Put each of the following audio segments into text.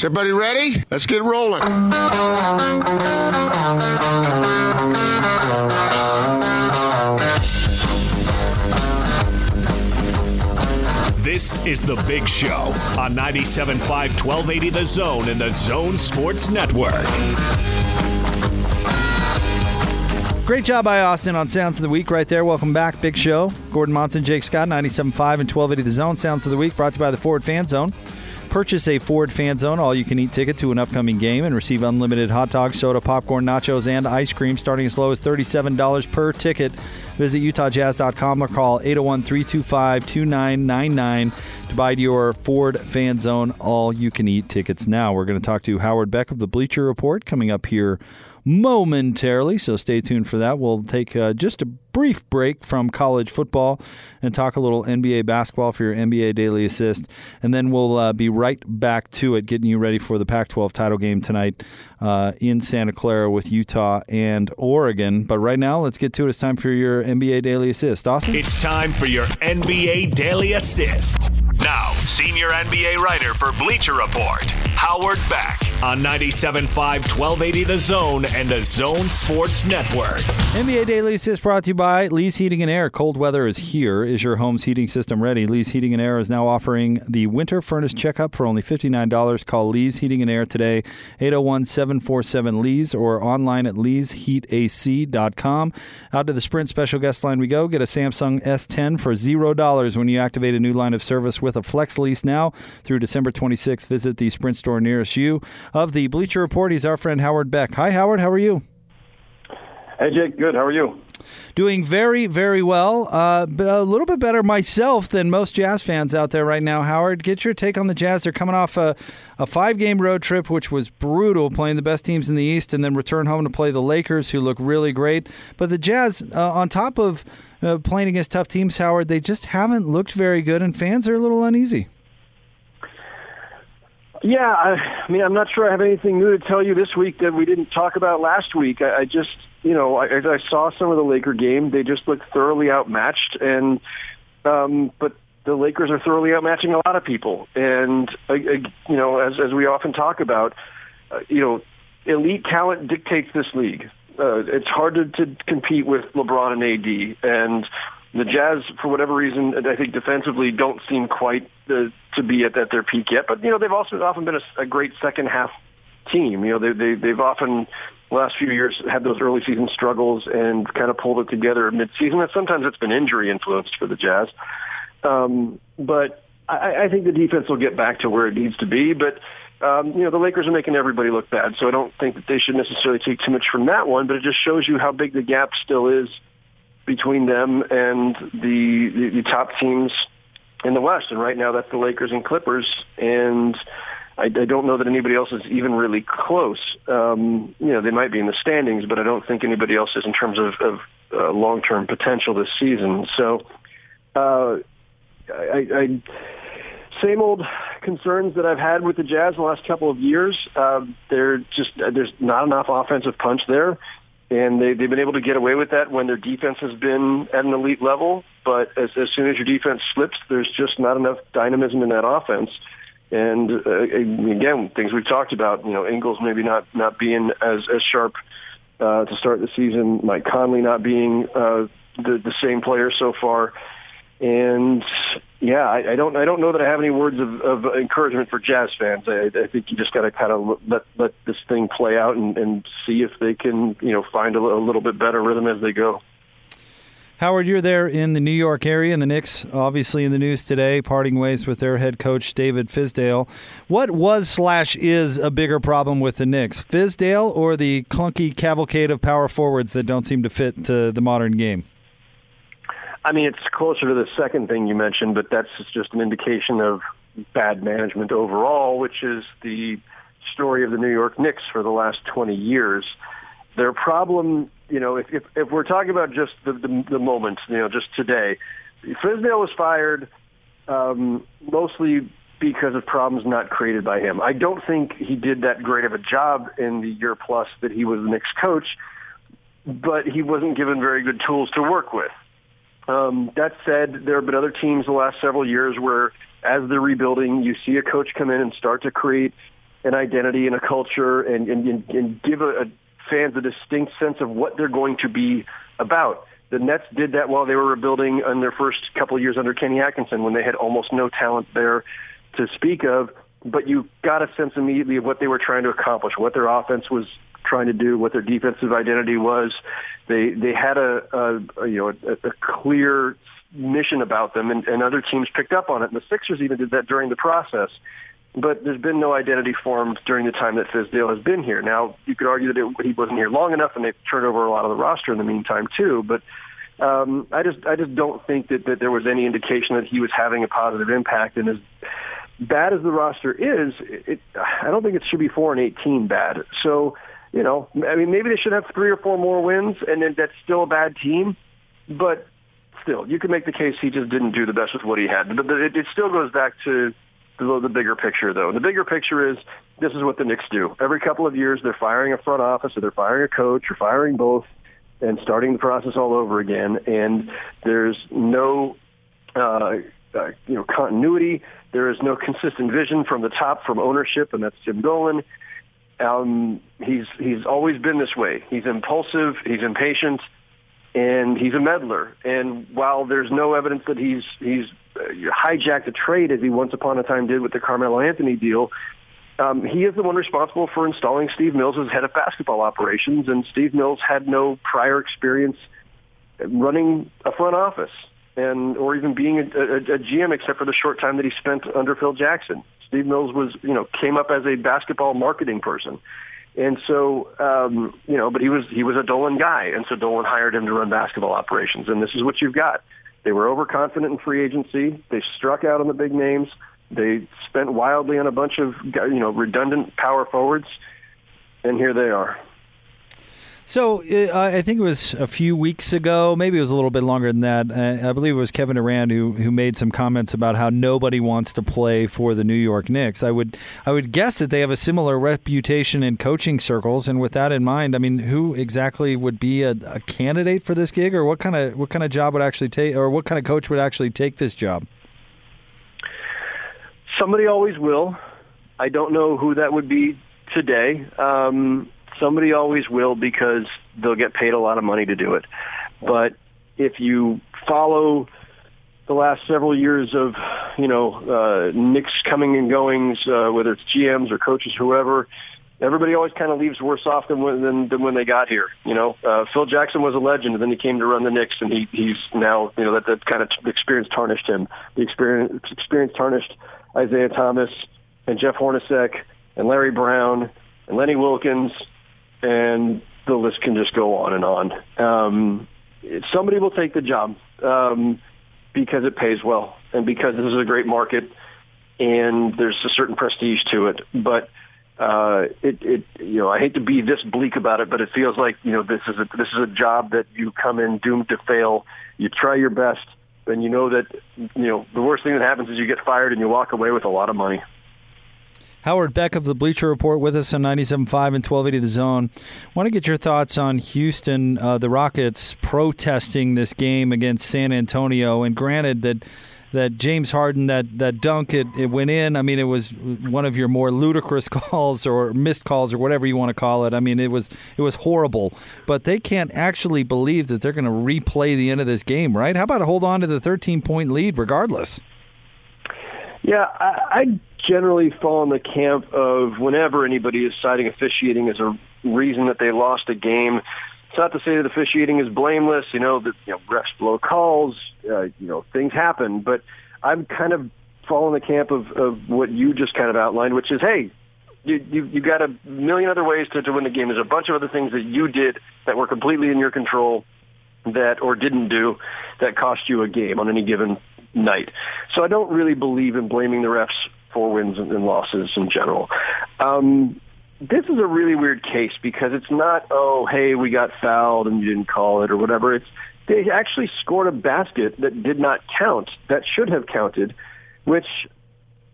Is everybody ready? Let's get rolling. This is The Big Show on 97.5 1280 The Zone and The Zone Sports Network. Great job by Austin on Sounds of the Week right there. Welcome back, Big Show. Gordon Monson, Jake Scott, 97.5 and 1280 The Zone. Sounds of the Week brought to you by the Ford Fan Zone. Purchase a Ford Fan Zone all you can eat ticket to an upcoming game and receive unlimited hot dogs, soda, popcorn, nachos, and ice cream starting as low as $37 per ticket. Visit UtahJazz.com or call 801 325 2999 to buy your Ford Fan Zone all you can eat tickets now. We're going to talk to Howard Beck of the Bleacher Report coming up here momentarily, so stay tuned for that. We'll take uh, just a brief break from college football and talk a little NBA basketball for your NBA Daily Assist, and then we'll uh, be right back to it, getting you ready for the Pac 12 title game tonight uh, in Santa Clara with Utah and Oregon. But right now, let's get to it. It's time for your NBA Daily Assist. Austin? It's time for your NBA Daily Assist. Now, senior NBA writer for Bleacher Report, Howard Beck on 97.5 1280 The Zone and the Zone Sports Network. NBA Daily Assist brought to you by Lee's Heating and Air. Cold weather is here. Is your home's heating system ready? Lee's Heating and Air is now offering the winter furnace checkup for only $59. Call Lee's Heating and Air today, 801 747 Lee's, or online at leesheatac.com. Out to the Sprint special guest line we go. Get a Samsung S10 for $0 when you activate a new line of service with a flex lease now through December 26th. Visit the Sprint store nearest you. Of the Bleacher Report, he's our friend Howard Beck. Hi, Howard. How are you? Hey, Jake. Good. How are you? Doing very, very well. Uh, a little bit better myself than most Jazz fans out there right now. Howard, get your take on the Jazz. They're coming off a, a five game road trip, which was brutal, playing the best teams in the East, and then return home to play the Lakers, who look really great. But the Jazz, uh, on top of uh, playing against tough teams, Howard, they just haven't looked very good, and fans are a little uneasy. Yeah, I, I mean, I'm not sure I have anything new to tell you this week that we didn't talk about last week. I, I just, you know, I, I saw some of the Laker game. They just looked thoroughly outmatched, and um, but the Lakers are thoroughly outmatching a lot of people. And uh, uh, you know, as as we often talk about, uh, you know, elite talent dictates this league. Uh, it's hard to, to compete with LeBron and AD, and the Jazz, for whatever reason, I think defensively don't seem quite uh, to be at, at their peak yet. But you know, they've also often been a, a great second half team. You know, they, they they've often last few years had those early season struggles and kind of pulled it together mid-season. And sometimes it's been injury influenced for the Jazz. Um, but I, I think the defense will get back to where it needs to be. But um, you know, the Lakers are making everybody look bad, so I don't think that they should necessarily take too much from that one. But it just shows you how big the gap still is between them and the, the, the top teams in the West. And right now, that's the Lakers and Clippers. And I, I don't know that anybody else is even really close. Um, you know, they might be in the standings, but I don't think anybody else is in terms of, of uh, long-term potential this season. So, uh, I, I, same old concerns that I've had with the Jazz the last couple of years. Uh, they're just there's not enough offensive punch there and they, they've been able to get away with that when their defense has been at an elite level. But as, as soon as your defense slips, there's just not enough dynamism in that offense. And uh, again, things we've talked about, you know, Ingles maybe not not being as as sharp uh, to start the season, Mike Conley not being uh, the the same player so far. And yeah, I, I don't I don't know that I have any words of, of encouragement for Jazz fans. I, I think you just got to kind of let let this thing play out and, and see if they can you know find a, a little bit better rhythm as they go. Howard, you're there in the New York area, and the Knicks obviously in the news today, parting ways with their head coach David Fizdale. What was slash is a bigger problem with the Knicks, Fizdale or the clunky cavalcade of power forwards that don't seem to fit to the modern game? I mean, it's closer to the second thing you mentioned, but that's just an indication of bad management overall, which is the story of the New York Knicks for the last 20 years. Their problem, you know, if, if, if we're talking about just the, the, the moment, you know, just today, Fizdale was fired um, mostly because of problems not created by him. I don't think he did that great of a job in the year plus that he was the Knicks coach, but he wasn't given very good tools to work with. Um, that said, there have been other teams the last several years where, as they're rebuilding, you see a coach come in and start to create an identity and a culture and, and, and give a, a fans a distinct sense of what they're going to be about. The Nets did that while they were rebuilding in their first couple of years under Kenny Atkinson when they had almost no talent there to speak of. But you got a sense immediately of what they were trying to accomplish, what their offense was trying to do, what their defensive identity was. They they had a, a, a you know a, a clear mission about them, and, and other teams picked up on it. And the Sixers even did that during the process. But there's been no identity formed during the time that Fizdale has been here. Now, you could argue that it, he wasn't here long enough, and they've turned over a lot of the roster in the meantime too. But um, I just I just don't think that, that there was any indication that he was having a positive impact. And as bad as the roster is, it, I don't think it should be four and eighteen bad. So you know, I mean, maybe they should have three or four more wins, and then that's still a bad team. But still, you can make the case he just didn't do the best with what he had. But it, it still goes back to the, the bigger picture, though. The bigger picture is this is what the Knicks do. Every couple of years, they're firing a front office, or they're firing a coach, or firing both, and starting the process all over again. And there's no, uh, uh, you know, continuity. There is no consistent vision from the top, from ownership, and that's Jim Dolan. Um, he's he's always been this way. He's impulsive. He's impatient and he's a meddler. And while there's no evidence that he's he's uh, hijacked a trade as he once upon a time did with the Carmelo Anthony deal, um, he is the one responsible for installing Steve Mills as head of basketball operations. And Steve Mills had no prior experience running a front office and or even being a, a, a GM except for the short time that he spent under Phil Jackson. Steve Mills was, you know, came up as a basketball marketing person. And so, um, you know, but he was he was a Dolan guy, and so Dolan hired him to run basketball operations. And this is what you've got. They were overconfident in free agency. They struck out on the big names. They spent wildly on a bunch of you know redundant power forwards, and here they are. So uh, I think it was a few weeks ago, maybe it was a little bit longer than that. Uh, I believe it was Kevin Durant who who made some comments about how nobody wants to play for the New York Knicks. I would I would guess that they have a similar reputation in coaching circles, and with that in mind, I mean, who exactly would be a, a candidate for this gig, or what kind of what kind of job would actually take, or what kind of coach would actually take this job? Somebody always will. I don't know who that would be today. Um, Somebody always will because they'll get paid a lot of money to do it. But if you follow the last several years of, you know, uh, Knicks coming and goings, uh, whether it's GMs or coaches, whoever, everybody always kind of leaves worse off than when, than, than when they got here. You know, uh, Phil Jackson was a legend, and then he came to run the Knicks, and he, he's now, you know, that, that kind of experience tarnished him. The experience, experience tarnished Isiah Thomas and Jeff Hornacek and Larry Brown and Lenny Wilkens and the list can just go on and on. Um, somebody will take the job um, because it pays well and because this is a great market and there's a certain prestige to it. But uh, it, it, you know, I hate to be this bleak about it, but it feels like you know this is a this is a job that you come in doomed to fail. You try your best, and you know that you know the worst thing that happens is you get fired and you walk away with a lot of money. Howard Beck of the Bleacher Report with us on 97.5 and 1280 The Zone. want to get your thoughts on Houston, uh, the Rockets protesting this game against San Antonio. And granted that that James Harden, that, that dunk, it, it went in. I mean, it was one of your more ludicrous calls or missed calls or whatever you want to call it. I mean, it was it was horrible. But they can't actually believe that they're going to replay the end of this game, right? How about hold on to the 13 point lead regardless? Yeah, I, I generally fall in the camp of whenever anybody is citing officiating as a reason that they lost a game. It's not to say that officiating is blameless. You know that you know refs blow calls. Uh, you know things happen, but I'm kind of fall in the camp of, of what you just kind of outlined, which is, hey, you, you you got a million other ways to, to win the game. There's a bunch of other things that you did that were completely in your control that or didn't do that cost you a game on any given night. So I don't really believe in blaming the refs for wins and losses in general. Um, this is a really weird case because it's not, oh, hey, we got fouled and you didn't call it or whatever. It's they actually scored a basket that did not count, that should have counted, which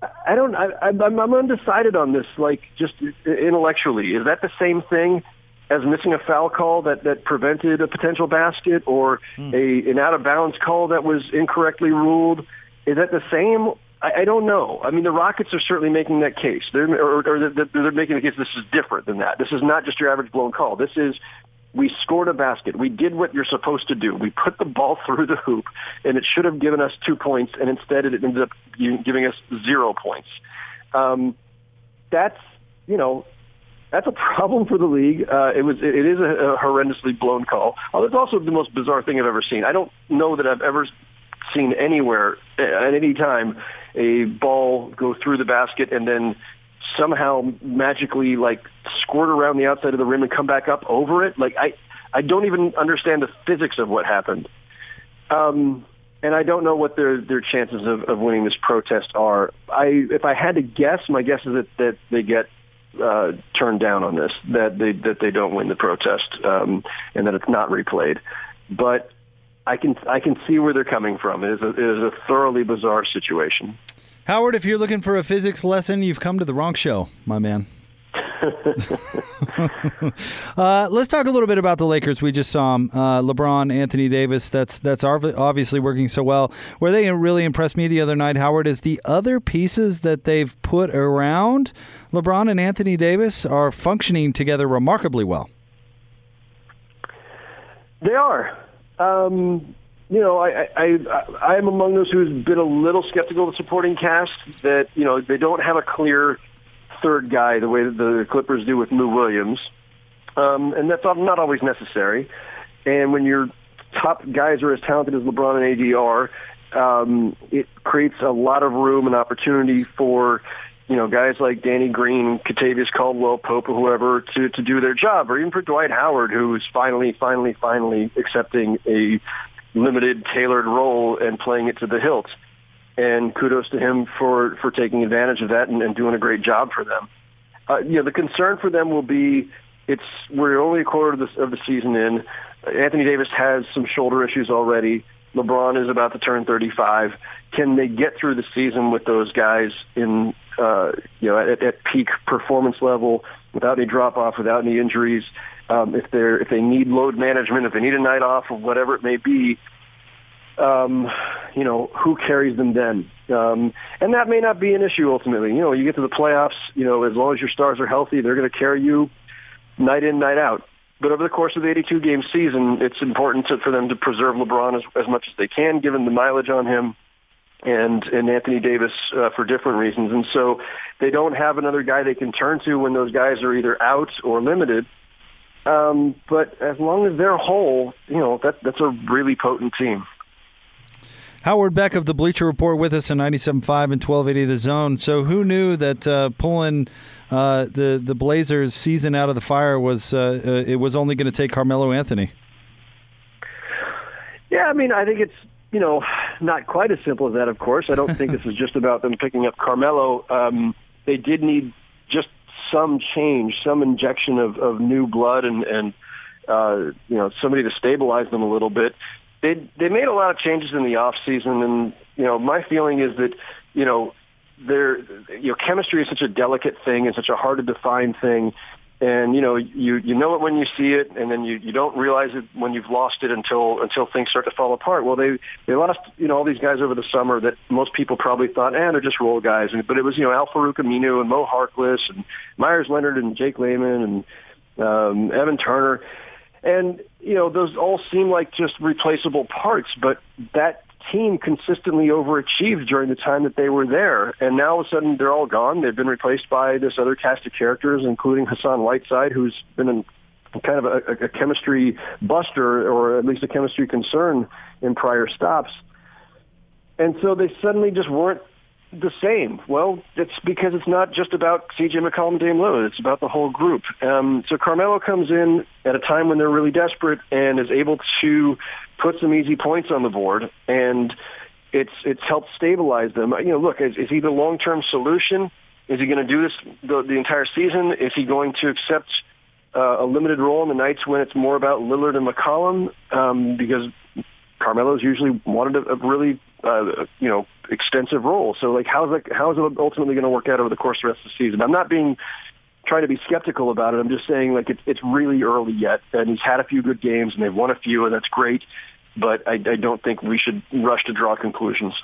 I don't. I, I'm, I'm undecided on this. Like just intellectually, is that the same thing as missing a foul call that that prevented a potential basket, or hmm. a an out of bounds call that was incorrectly ruled? Is that the same? I, I don't know. I mean, the Rockets are certainly making that case. They're or, or they're, they're making the case. This is different than that. This is not just your average blown call. This is we scored a basket. We did what you're supposed to do. We put the ball through the hoop, and it should have given us two points, and instead it ended up giving us zero points. Um, that's you know that's a problem for the league. Uh, it was it is a, a horrendously blown call. Oh, it's also the most bizarre thing I've ever seen. I don't know that I've ever seen anywhere at any time a ball go through the basket and then somehow magically like squirt around the outside of the rim and come back up over it. Like I, I don't even understand the physics of what happened. Um, and I don't know what their their chances of, of winning this protest are. I, if I had to guess, my guess is that that they get uh, turned down on this, that they that they don't win the protest, um, and that it's not replayed. But I can I can see where they're coming from. It is a, it is a thoroughly bizarre situation. Howard, if you're looking for a physics lesson, you've come to the wrong show, my man. uh, let's talk a little bit about the Lakers. We just saw them. Uh, LeBron, Anthony Davis. That's that's obviously working so well. Where they really impressed me the other night, Howard, is the other pieces that they've put around LeBron and Anthony Davis are functioning together remarkably well. They are. Um, you know, I, I I am among those who's been a little skeptical of the supporting cast. That you know they don't have a clear third guy the way that the Clippers do with Lou Williams, um, and that's not always necessary. And when your top guys are as talented as LeBron and AD are, um, it creates a lot of room and opportunity for you know, guys like Danny Green, Kentavious Caldwell, Pope, or whoever to, to do their job, or even for Dwight Howard, who's finally, finally, finally accepting a limited, tailored role and playing it to the hilt. And kudos to him for, for taking advantage of that and, and doing a great job for them. Uh, you know, the concern for them will be it's we're only a quarter of the, of the season in. Anthony Davis has some shoulder issues already. LeBron is about to turn 35. Can they get through the season with those guys in, uh, you know, at, at peak performance level without any drop off, without any injuries? Um, if they're if they need load management, if they need a night off, or whatever it may be, um, you know, who carries them then? Um, and that may not be an issue ultimately. You know, you get to the playoffs, you know, as long as your stars are healthy, they're going to carry you night in, night out. But over the course of the 82 game season, it's important to, for them to preserve LeBron as, as much as they can, given the mileage on him and and Anthony Davis uh, for different reasons. And so they don't have another guy they can turn to when those guys are either out or limited. Um, but as long as they're whole, you know that that's a really potent team. Howard Beck of the Bleacher Report with us in 97.5 and 1280 The Zone. So who knew that uh, pulling uh, the the Blazers season out of the fire was uh, uh it was only going to take Carmelo Anthony? Yeah, I mean, I think it's you know not quite as simple as that. Of course, I don't think this is just about them picking up Carmelo. Um, they did need just some change, some injection of, of new blood, and and uh, you know somebody to stabilize them a little bit they they made a lot of changes in the off season, and you know my feeling is that you know there you know chemistry is such a delicate thing and such a hard to define thing, and you know you you know it when you see it, and then you you don't realize it when you've lost it until until things start to fall apart. Well, they they lost you know all these guys over the summer that most people probably thought, eh, they're just role guys, and, but it was you know Al-Farouq Aminu and Mo Harkless and Meyers Leonard and Jake Layman and um, Evan Turner and, you know, those all seem like just replaceable parts, but that team consistently overachieved during the time that they were there. And now all of a sudden they're all gone. They've been replaced by this other cast of characters, including Hassan Whiteside, who's been in kind of a, a chemistry buster or at least a chemistry concern in prior stops. And so they suddenly just weren't the same? Well, it's because it's not just about C.J. McCollum and Dame Lillard. It's about the whole group. Um, so Carmelo comes in at a time when they're really desperate and is able to put some easy points on the board, and it's it's helped stabilize them. You know, look, is, is he the long-term solution? Is he going to do this the, the entire season? Is he going to accept uh, a limited role in the nights when it's more about Lillard and McCollum? Um, because Carmelo's usually wanted a, a really, uh, you know, extensive role. So like, how's that? How is it ultimately going to work out over the course of the rest of the season? I'm not being trying to be skeptical about it. I'm just saying like it's it's really early yet, and he's had a few good games, and they've won a few, and that's great. But I, I don't think we should rush to draw conclusions.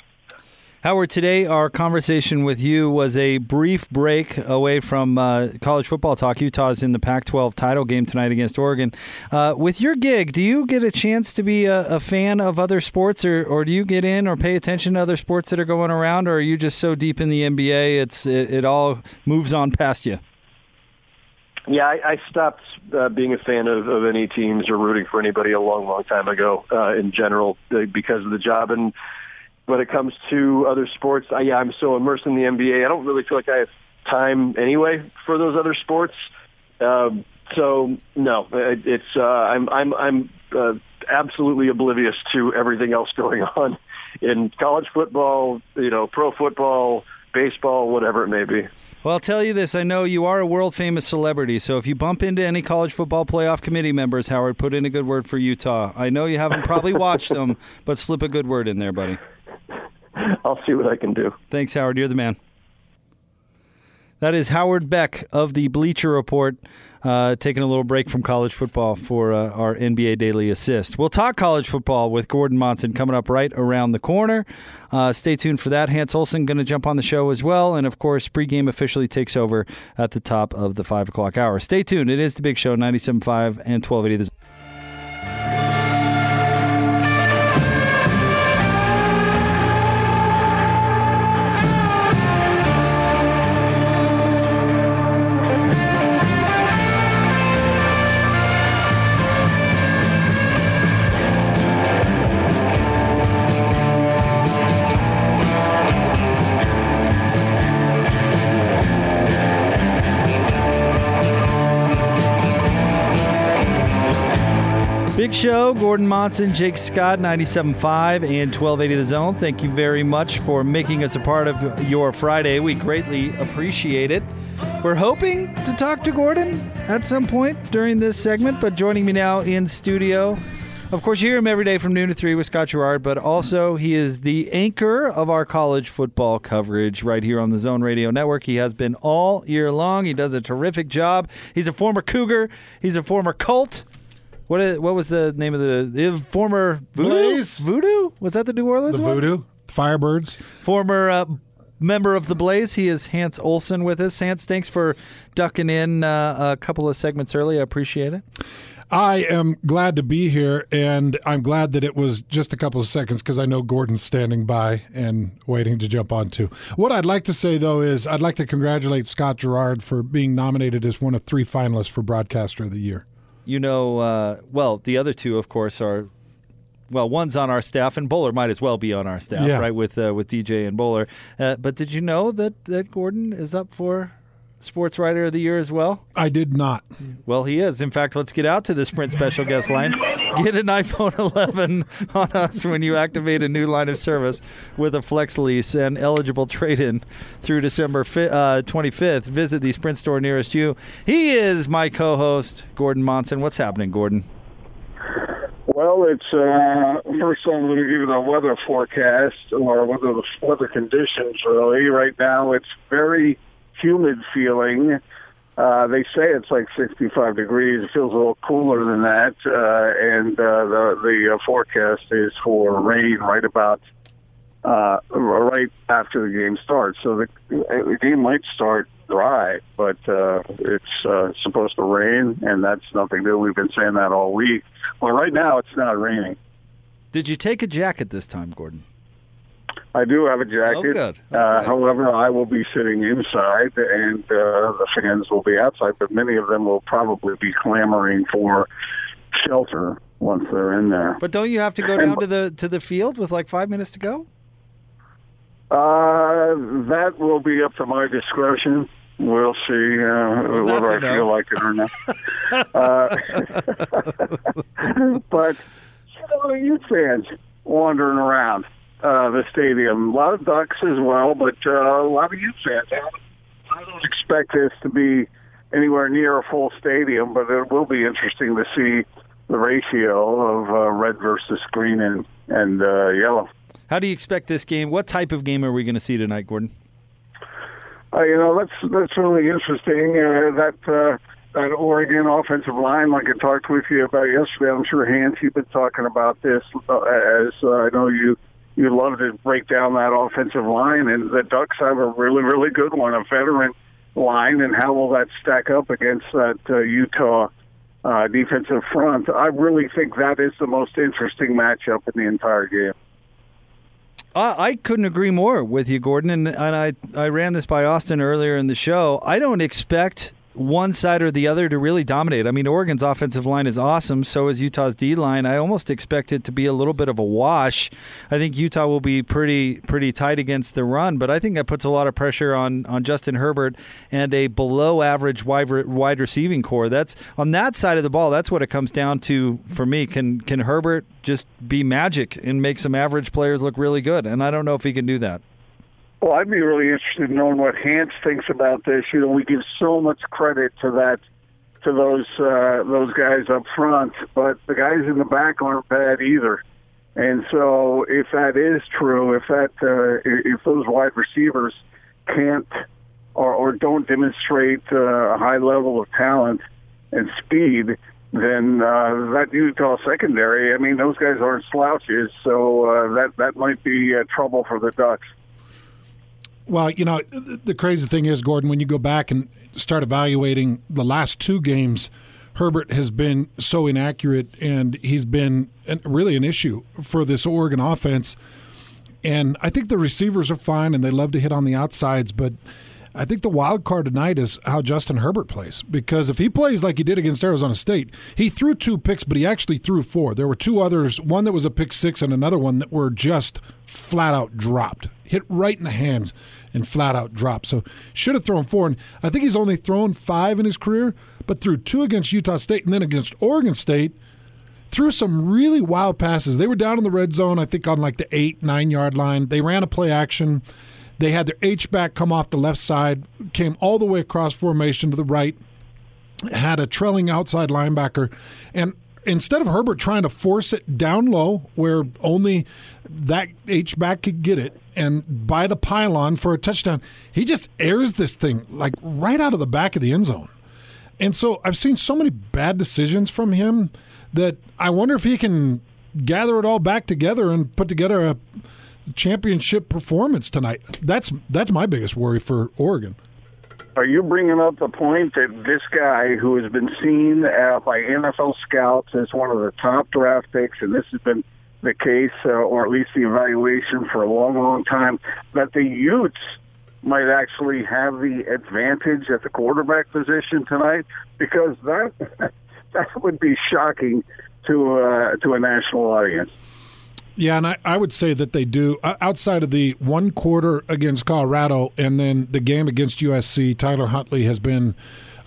Howard, today our conversation with you was a brief break away from uh, college football talk. Utah's in the Pac 12 title game tonight against Oregon. Uh, with your gig, do you get a chance to be a, a, fan of other sports, or, or do you get in or pay attention to other sports that are going around, or are you just so deep in the NBA it's it, it all moves on past you? Yeah, I, I stopped uh, being a fan of, of any teams or rooting for anybody a long, long time ago. Uh, in general, uh, because of the job and when it comes to other sports, I, yeah, I'm so immersed in the NBA. I don't really feel like I have time anyway for those other sports. Um, so no, it, it's uh, I'm I'm I'm uh, absolutely oblivious to everything else going on in college football, you know, pro football, baseball, whatever it may be. Well, I'll tell you this. I know you are a world famous celebrity, so if you bump into any college football playoff committee members, Howard, put in a good word for Utah. I know you haven't probably watched them, but slip a good word in there, buddy. I'll see what I can do. Thanks, Howard. You're the man. That is Howard Beck of the Bleacher Report, uh, taking a little break from college football for uh, our NBA Daily Assist. We'll talk college football with Gordon Monson coming up right around the corner. Uh, stay tuned for that. Hans Olsen going to jump on the show as well. And of course, pregame officially takes over at the top of the 5 o'clock hour. Stay tuned. It is the big show, 97.5 and 1280. Big Gordon Monson, Jake Scott, 97.5 and 1280 The Zone. Thank you very much for making us a part of your Friday. We greatly appreciate it. We're hoping to talk to Gordon at some point during this segment, but joining me now in studio, of course, you hear him every day from noon to 3 with Scott Garrard, but also he is the anchor of our college football coverage right here on the Zone Radio Network. He has been all year long. He does a terrific job. He's a former Cougar, he's a former Colt. What is, what was the name of the, the former Voodoo? Blaze. Voodoo? Was that the New Orleans The one? Voodoo, Firebirds. Former uh, member of the Blaze. He is Hans Olsen with us. Hans, thanks for ducking in uh, a couple of segments early. I appreciate it. I am glad to be here, and I'm glad that it was just a couple of seconds because I know Gordon's standing by and waiting to jump on too. What I'd like to say, though, is I'd like to congratulate Scott Garrard for being nominated as one of three finalists for Broadcaster of the Year. You know, uh, well, the other two, of course, are well, one's on our staff, and Bowler might as well be on our staff, Yeah. right? With uh, with DJ and Bowler. Uh, but did you know that that Gordon is up for Sports Writer of the Year as well? I did not. Well, he is. In fact, let's get out to the Sprint special guest line. Get an iPhone 11 on us when you activate a new line of service with a flex lease and eligible trade in through December fi- uh, 25th. Visit the Sprint store nearest you. He is my co host, Gordon Monson. What's happening, Gordon? Well, it's uh, first I'm going to give you the weather forecast or weather the weather conditions. Really, right now it's very humid feeling. Uh, they say it's like 65 degrees. It feels a little cooler than that, uh, and uh, the the uh, forecast is for rain right about uh, right after the game starts. So the, the game might start dry, but uh, it's uh, supposed to rain, and that's nothing new. We've been saying that all week. Well, right now it's not raining. Did you take a jacket this time, Gordon? I do have a jacket. Oh, good. Uh, however, I will be sitting inside, and uh, the fans will be outside. But many of them will probably be clamoring for shelter once they're in there. But don't you have to go down to the to the field with like five minutes to go? Uh, that will be up to my discretion. We'll see uh, that's whether I feel like it or not. uh, but you know, Ute fans wandering around uh, the stadium. A lot of Ducks as well, but uh, a lot of Ute fans. I don't- expect this to be anywhere near a full stadium, but it will be interesting to see the ratio of uh, red versus green and and uh, yellow. How do you expect this game? What type of game are we going to see tonight, Gordon? Uh, you know, that's that's really interesting. Uh, that uh, that Oregon offensive line, like I talked with you about yesterday, I'm sure Hans, you've been talking about this. Uh, as uh, I know you you love to break down that offensive line, and the Ducks have a really, really good one, a veteran line, and how will that stack up against that uh, Utah uh, defensive front? I really think that is the most interesting matchup in the entire game. I couldn't agree more with you, Gordon. And, and I, I ran this by Austin earlier in the show. I don't expect one side or the other to really dominate. I mean, Oregon's offensive line is awesome. So is Utah's D line. I almost expect it to be a little bit of a wash. I think Utah will be pretty pretty tight against the run, but I think that puts a lot of pressure on on Justin Herbert and a below average wide wide receiving core. That's on that side of the ball. That's what it comes down to for me. Can can Herbert just be magic and make some average players look really good? And I don't know if he can do that. Well, I'd be really interested in knowing what Hans thinks about this. You know, we give so much credit to that to those uh, those guys up front, but the guys in the back aren't bad either. And so, if that is true, if that uh, if those wide receivers can't or, or don't demonstrate uh, a high level of talent and speed, then uh, that Utah secondary, I mean, those guys aren't slouches. So uh, that that might be uh, trouble for the Ducks. Well, you know, the crazy thing is, Gordon, when you go back and start evaluating the last two games, Herbert has been so inaccurate, and he's been really an issue for this Oregon offense. And I think the receivers are fine, and they love to hit on the outsides, but I think the wild card tonight is how Justin Herbert plays. Because if he plays like he did against Arizona State, he threw two picks, but he actually threw four. There were two others, one that was a pick six, and another one that were just flat out dropped hit right in the hands and flat out dropped. So should have thrown four. And I think he's only thrown five in his career, but threw two against Utah State and then against Oregon State. Threw some really wild passes. They were down in the red zone, I think, on like the eight, nine yard line. They ran a play action. They had their H back come off the left side, came all the way across formation to the right, had a trailing outside linebacker. And instead of Herbert trying to force it down low where only that H back could get it, and by the pylon for a touchdown. He just airs this thing like right out of the back of the end zone. And so I've seen so many bad decisions from him that I wonder if he can gather it all back together and put together a championship performance tonight. That's that's my biggest worry for Oregon. Are you bringing up the point that this guy, who has been seen uh, by NFL scouts as one of the top draft picks, and this has been the case, uh, or at least the evaluation for a long, long time, that the Utes might actually have the advantage at the quarterback position tonight, because that that would be shocking to uh, to a national audience. Yeah, and I, I would say that they do. Outside of the one quarter against Colorado and then the game against USC, Tyler Huntley has been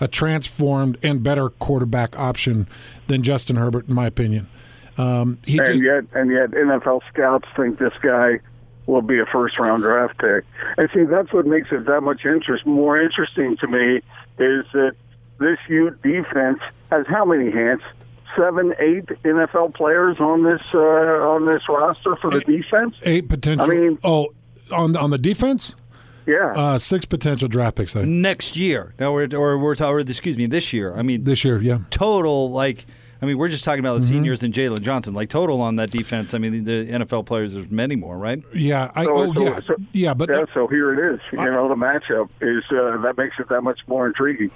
a transformed and better quarterback option than Justin Herbert, in my opinion. Um, and just, yet, and yet, NFL scouts think this guy will be a first round draft pick. And see, that's what makes it that much interest more interesting to me is that this Ute defense has how many hands? Seven, eight NFL players on this uh, on this roster for the eight, defense. Eight potential. I mean, oh, on on the defense. Yeah, uh, six potential draft picks. Then. Next year, no, we're or we're or, excuse me, this year. I mean, this year, yeah. Total like I mean, we're just talking about the mm-hmm. seniors and Jaylon Johnson. Like total on that defense. I mean, the NFL players. There's many more, right? Yeah. I, so, oh, so, yeah. So, yeah. But yeah. So here it is. You know, the matchup is uh, that makes it that much more intriguing.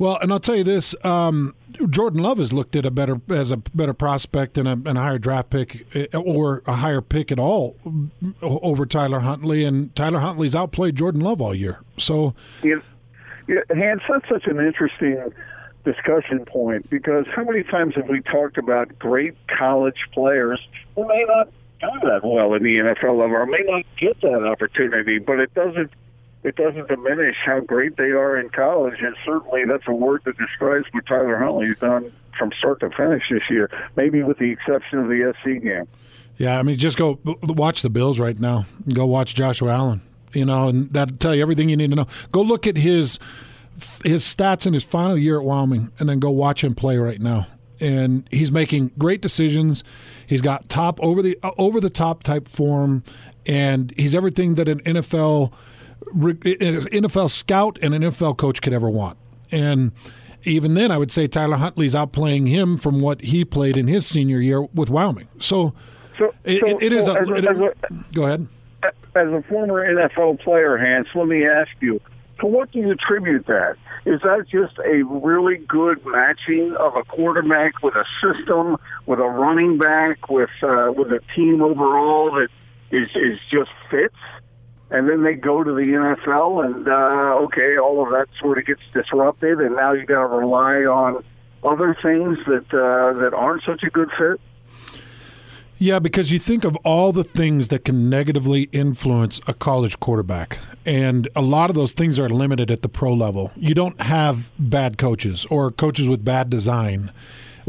Well, and I'll tell you this: um, Jordan Love is looked at a better as a better prospect and a, and a higher draft pick eh, or a higher pick at all over Tyler Huntley, and Tyler Huntley's outplayed Jordan Love all year. So, yeah, yeah Hans, that's such an interesting discussion point because how many times have we talked about great college players who may not do that well in the NFL level or may not get that opportunity, but it doesn't it doesn't diminish how great they are in college, and certainly that's a word that describes what Tyler Huntley's done from start to finish this year, maybe with the exception of the SC game. Yeah, I mean, just go watch the Bills right now. Go watch Joshua Allen. You know, and that'll tell you everything you need to know. Go look at his his stats in his final year at Wyoming, and then go watch him play right now. And he's making great decisions. He's got top over the over the top type form, and he's everything that an NFL NFL scout and an NFL coach could ever want. And even then, I would say Tyler Huntley's outplaying him from what he played in his senior year with Wyoming. So So, it, so, it, is. so A, a, it- a, go ahead. as a former NFL player, Hans, let me ask you, to what do you attribute that? Is that just a really good matching of a quarterback with a system, with a running back, with uh, with a team overall that is is just fits? And then they go to the NFL, and uh, okay, all of that sort of gets disrupted, and now you got to rely on other things that uh, that aren't such a good fit. Yeah, because you think of all the things that can negatively influence a college quarterback, and a lot of those things are limited at the pro level. You don't have bad coaches or coaches with bad design.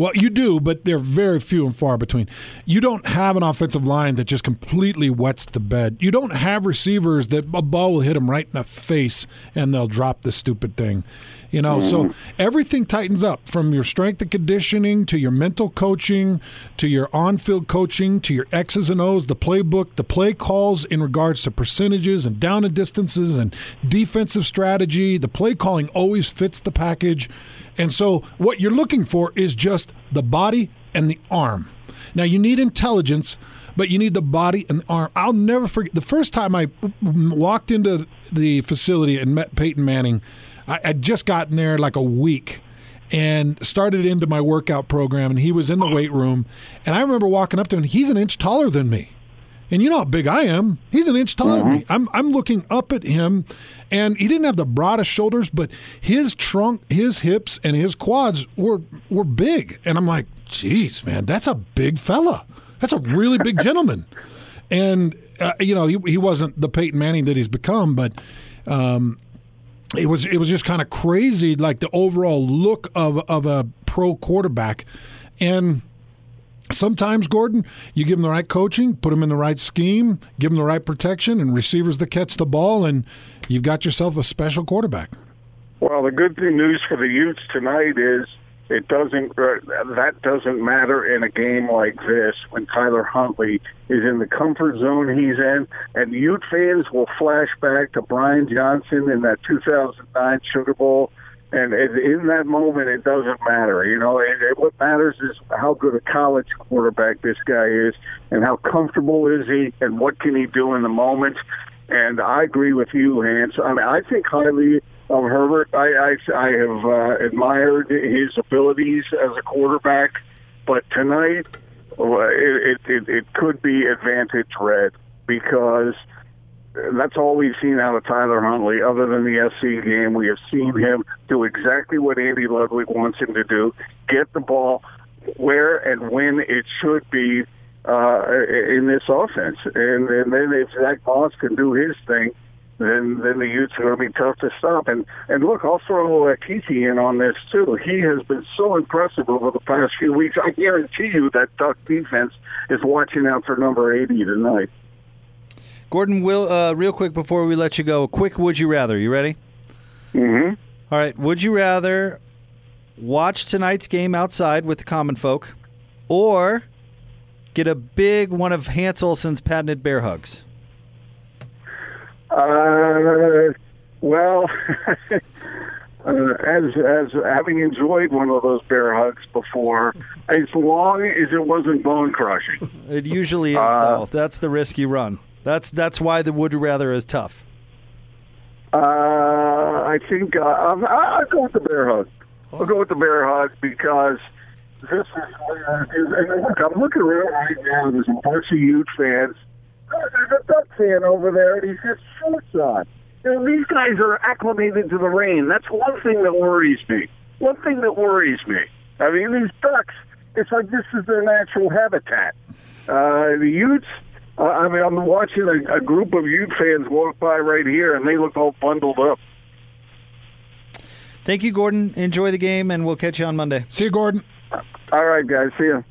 Well, you do, but they're very few and far between. You don't have an offensive line that just completely wets the bed. You don't have receivers that a ball will hit them right in the face and they'll drop the stupid thing. You know, so mm-hmm. everything tightens up from your strength and conditioning to your mental coaching to your on field coaching to your X's and O's, the playbook, the play calls in regards to percentages and down and distances and defensive strategy. The play calling always fits the package. And so what you're looking for is just the body and the arm. Now you need intelligence, but you need the body and the arm. I'll never forget the first time I walked into the facility and met Peyton Manning. I, I'd just gotten there like a week and started into my workout program, and he was in the weight room. And I remember walking up to him. He's an inch taller than me. And you know how big I am. He's an inch taller than me. I'm I'm looking up at him, and he didn't have the broadest shoulders, but his trunk, his hips, and his quads were were big. And I'm like, "Jeez, man, that's a big fella. That's a really big gentleman. And uh, you know, he, he wasn't the Peyton Manning that he's become, but um, it was it was just kind of crazy, like the overall look of of a pro quarterback, and sometimes Gordon, you give them the right coaching, put them in the right scheme, give them the right protection, and receivers that catch the ball, and you've got yourself a special quarterback. Well, the good news for the Utes tonight is it doesn't uh, that doesn't matter in a game like this when Tyler Huntley is in the comfort zone he's in, and Ute fans will flash back to Brian Johnson in that 2009 Sugar Bowl. And in that moment, it doesn't matter. You know, it, what matters is how good a college quarterback this guy is, and how comfortable is he, and what can he do in the moment. And I agree with you, Hans. I mean, I think highly of Herbert. I I, I have uh, admired his abilities as a quarterback, but tonight uh, it, it it could be advantage red because that's all we've seen out of Tyler Huntley. Other than the SC game, we have seen him do exactly what Andy Ludwig wants him to do: get the ball where and when it should be uh, in this offense. And, and then if Zach Moss can do his thing, then then the Utes are going to be tough to stop. And and look, I'll throw uh, Kiki in on this too. He has been so impressive over the past few weeks. I guarantee you that Duck defense is watching out for number eighty tonight. Gordon, will uh, real quick before we let you go, a quick would you rather? You ready? Mm-hmm. All right. Would you rather watch tonight's game outside with the common folk, or get a big one of Hans Olsen's patented bear hugs? Uh, well, uh, as as having enjoyed one of those bear hugs before, as long as it wasn't bone crushing. It usually is, Uh, though. That's the risk you run. That's that's why the would rather is tough. Uh, I think uh, I'll, I'll go with the bear hug. I'll go with the bear hug because this is. And look, I'm looking around right now. There's a bunch of huge fans. There's a Duck fan over there, and he's got shorts on. You know, these guys are acclimated to the rain. That's one thing that worries me. One thing that worries me. I mean, these ducks. It's like this is their natural habitat. Uh, the Utes. Uh, I mean, I'm watching a, a group of Ute fans walk by right here, and they look all bundled up. Thank you, Gordon. Enjoy the game, and we'll catch you on Monday. See you, Gordon. All right, guys. See ya.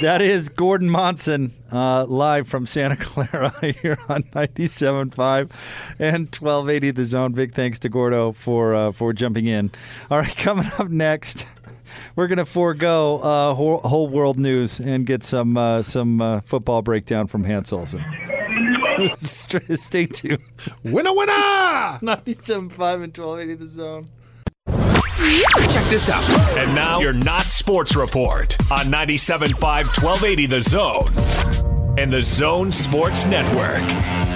That is Gordon Monson uh, live from Santa Clara here on 97.5 and 1280 The Zone. Big thanks to Gordo for uh, for jumping in. All right, coming up next, we're going to forego uh, whole, whole world news and get some uh, some uh, football breakdown from Hans Olsen. Stay tuned. Winner, winner! 97.5 and 1280 The Zone. Check this out. And now your Not Sports Report on 97.5 1280 The Zone and The Zone Sports Network.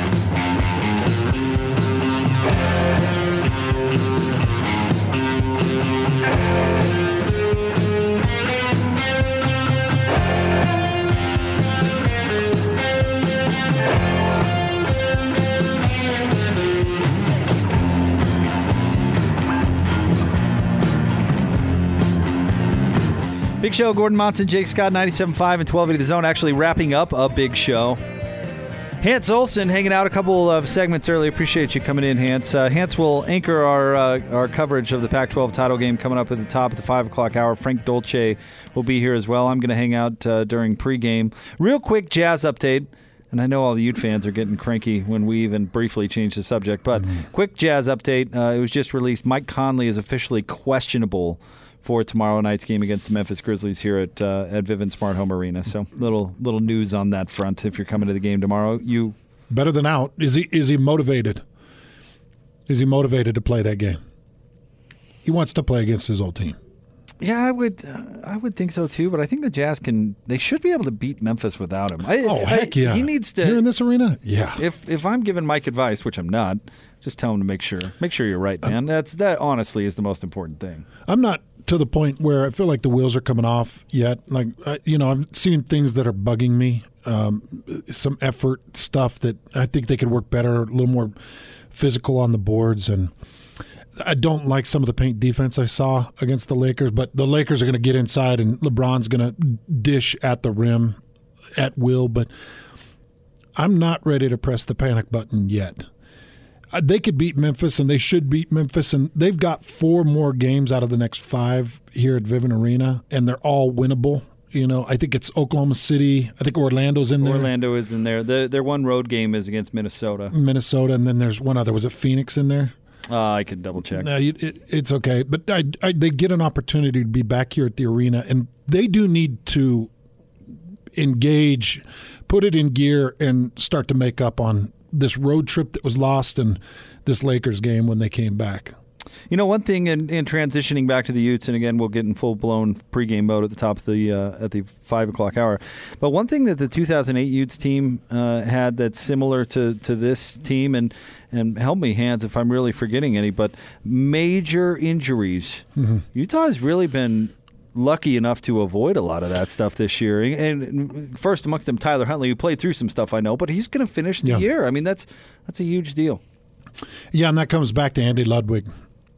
Big show, Gordon Monson, Jake Scott, 97.5 and 1280 The Zone, actually wrapping up a big show. Hans Olsen hanging out a couple of segments early. Appreciate you coming in, Hans. Uh, Hans will anchor our uh, our coverage of the Pac-12 title game coming up at the top of the five o'clock hour. Frank Dolce will be here as well. I'm going to hang out uh, during pregame. Real quick Jazz update. And I know all the Ute fans are getting cranky when we even briefly change the subject, but quick Jazz update. Uh, it was just released. Mike Conley is officially questionable for tomorrow night's game against the Memphis Grizzlies here at uh, at Vivint Smart Home Arena. So little little news on that front. If you're coming to the game tomorrow, you Better than out. Is he is he motivated? Is he motivated to play that game? He wants to play against his old team. yeah, I would uh, I would think so too. But I think the Jazz can they should be able to beat Memphis without him. I, Oh I- heck yeah! he needs to. Here in this arena, yeah. if if I'm giving Mike advice, which I'm not, just tell him to make sure make sure you're right, man. That's that honestly is the most important thing. I'm not to the point where I feel like the wheels are coming off yet. Like I, you know, I'm seeing things that are bugging me. Um, some effort stuff that I think they could work better, a little more physical on the boards, and I don't like some of the paint defense I saw against the Lakers. But the Lakers are going to get inside, and LeBron's going to dish at the rim at will. But I'm not ready to press the panic button yet they could beat Memphis and they should beat Memphis and they've got four more games out of the next five here at Vivint Arena and they're all winnable. You know, I think it's Oklahoma City. I think Orlando's in there. Orlando is in there. The, their one road game is against Minnesota. Minnesota, and then there's one other. Was it Phoenix in there? Uh, I could double check. No, you- it, it's okay, but I, I, they get an opportunity to be back here at the arena, and they do need to engage, put it in gear, and start to make up on this road trip that was lost and this Lakers game when they came back. You know, one thing in, in transitioning back to the Utes, and again, we'll get in full blown pregame mode at the top of the uh, at the five o'clock hour. But one thing that the 2008 Utes team uh, had that's similar to, to this team, and and help me, Hans, if I'm really forgetting any, but major injuries. Utah has really been lucky enough to avoid a lot of that stuff this year. And first amongst them, Tyler Huntley, who played through some stuff I know, but he's going to finish the Yeah. year. I mean, that's that's a huge deal. Yeah, and that comes back to Andy Ludwig.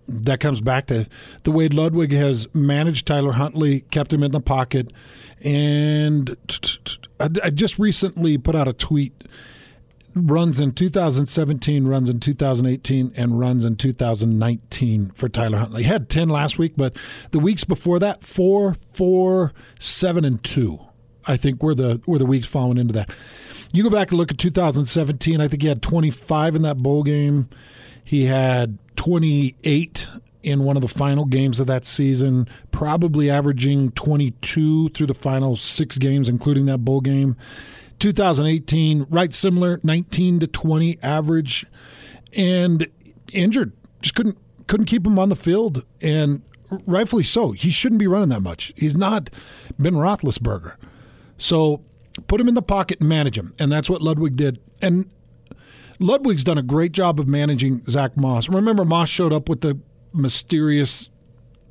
That comes back to the way Ludwig has managed Tyler Huntley, kept him in the pocket, and I I just recently put out a tweet. Runs in 2017, runs in 2018, and runs in 2019 for Tyler Huntley. He had 10 last week, but the weeks before that, four, four, seven, and two. I think were the were the weeks following into that. You go back and look at 2017. I think he had 25 in that bowl game. He had 28 in one of the final games of that season, probably averaging 22 through the final six games, including that bowl game. 2018, right similar, 19 to 20 average, and injured. Just couldn't couldn't keep him on the field, and rightfully so. He shouldn't be running that much. He's not Ben Roethlisberger. So put him in the pocket and manage him, and that's what Ludwig did. And Ludwig's done a great job of managing Zack Moss. Remember, Moss showed up with the mysterious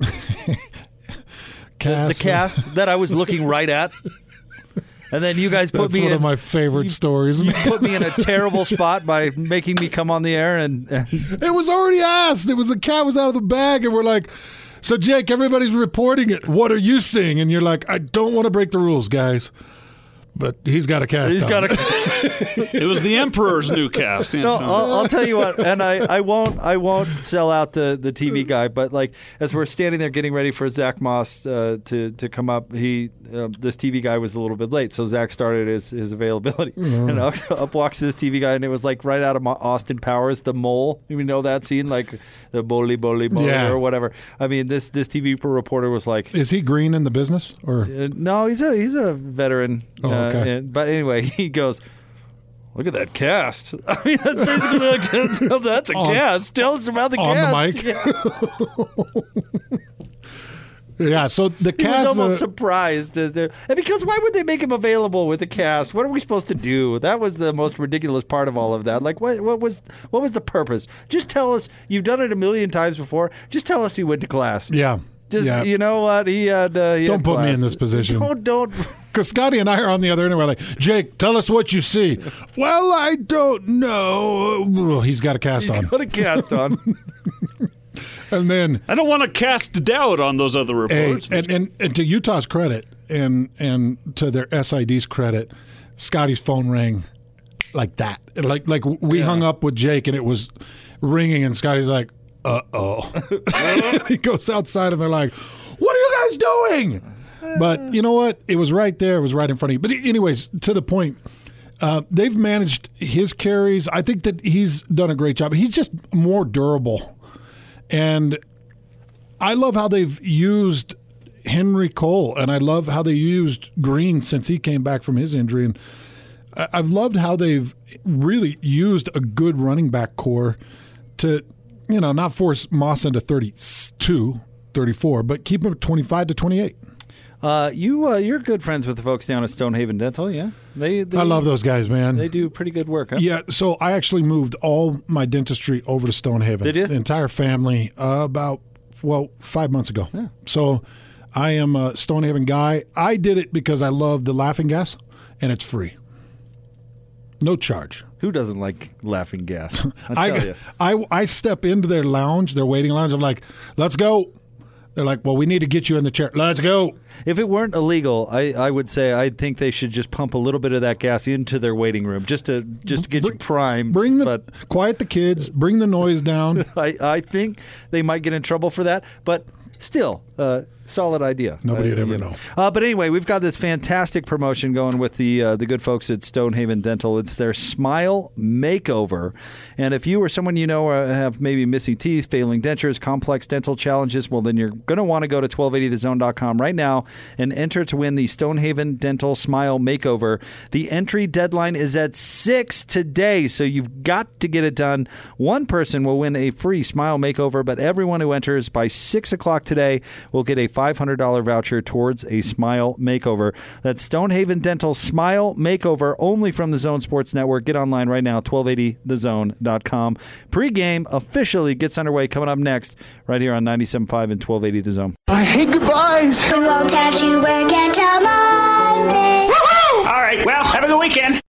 cast. the cast that I was looking right at. And then you guys put That's me one in, of my favorite stories. you put me in a terrible spot by making me come on the air and, and It was already asked. It was the cat was out of the bag, and we're like, "So Jake, everybody's reporting it. What are you seeing?" And you're like, "I don't want to break the rules, guys." But he's got a cast. he's on. got a It was the Emperor's new cast. No, I'll, I'll tell you what, and I, I won't I won't sell out the, the TV guy, but like as we're standing there getting ready for Zack Moss uh, to to come up, he uh, this TV guy was a little bit late, so Zack started his, his availability, and up, up walks this TV guy, and it was like right out of Austin Powers, the mole. You know that scene, like the bully bully bully Yeah. or whatever. I mean, this this TV reporter was like, Is he green in the business or? uh, no, he's a he's a veteran. Oh, uh, okay. and- but anyway, he goes, "Look at that cast." I mean, that's basically like that's a On- cast. Tell us about the on the cast. mic? Yeah. Yeah, so the He was cast. almost uh, surprised. that And because why would they make him available with the cast? What are we supposed to do? That was the most ridiculous part of all of that. Like, what, what was what was the purpose? Just tell us. You've done it a million times before. Just tell us he went to class. yeah. Just yeah. you know what he had. Uh, he Don't had put me in this position. Don't don't. Because Scotty and I are on the other end, and we're like, Jake, tell us what you see. well, I don't know. He's got a cast He's on. got a cast on. And then, I don't want to cast doubt on those other hey, reports. and, and, and to Utah's credit and, and to their SID's credit, Scotty's phone rang like that. Like, like we hung up with Jake, and it was ringing, and Scotty's like, uh oh. he goes outside, and they're like, what are you guys doing? But you know what? It was right there. It was right in front of you. But anyways, to the point, uh, they've managed his carries. I think that he's done a great job. He's just more durable, and I love how they've used Henry Cole, and I love how they used Green since he came back from his injury. And I've loved how they've really used a good running back core to, you know, not force Moss into 32, 34, but keep him 25 to 28. Uh, you uh, you're good friends with the folks down at Stonehaven Dental, yeah? They, they I love those guys, man. They do pretty good work. Huh? Yeah, so I actually moved all my dentistry over to Stonehaven. Did you? The entire family uh, about well five months ago. Yeah. So I am a Stonehaven guy. I did it because I love the laughing gas, and it's free, no charge. Who doesn't like laughing gas? I tell I, you. I I step into their lounge, their waiting lounge. I'm like, let's go. They're like, well, we need to get you in the chair. Let's go. If it weren't illegal, I, I would say I think they should just pump a little bit of that gas into their waiting room just to just to get you Bring- primed. Bring the but quiet the kids. Bring the noise down. I, I think they might get in trouble for that. But still, uh, solid idea. Nobody Uh, would ever you know. Uh, but anyway, we've got this fantastic promotion going with the uh, the good folks at Stonehaven Dental. It's their Smile Makeover, and if you or someone you know uh, have maybe missing teeth, failing dentures, complex dental challenges, well, then you're going to want to go to 1280thezone.com right now and enter to win the Stonehaven Dental Smile Makeover. The entry deadline is at six today, so you've got to get it done. One person will win a free Smile Makeover, but everyone who enters by six o'clock today will get a $500 voucher towards a Smile Makeover. That's Stonehaven Dental Smile Makeover only from the Zone Sports Network. Get online right now, 1280thezone.com. Pre-game officially gets underway coming up next right here on 97.5 and 1280 The Zone. I hate goodbyes. We won't have to work until Monday. All right, well, have a good weekend.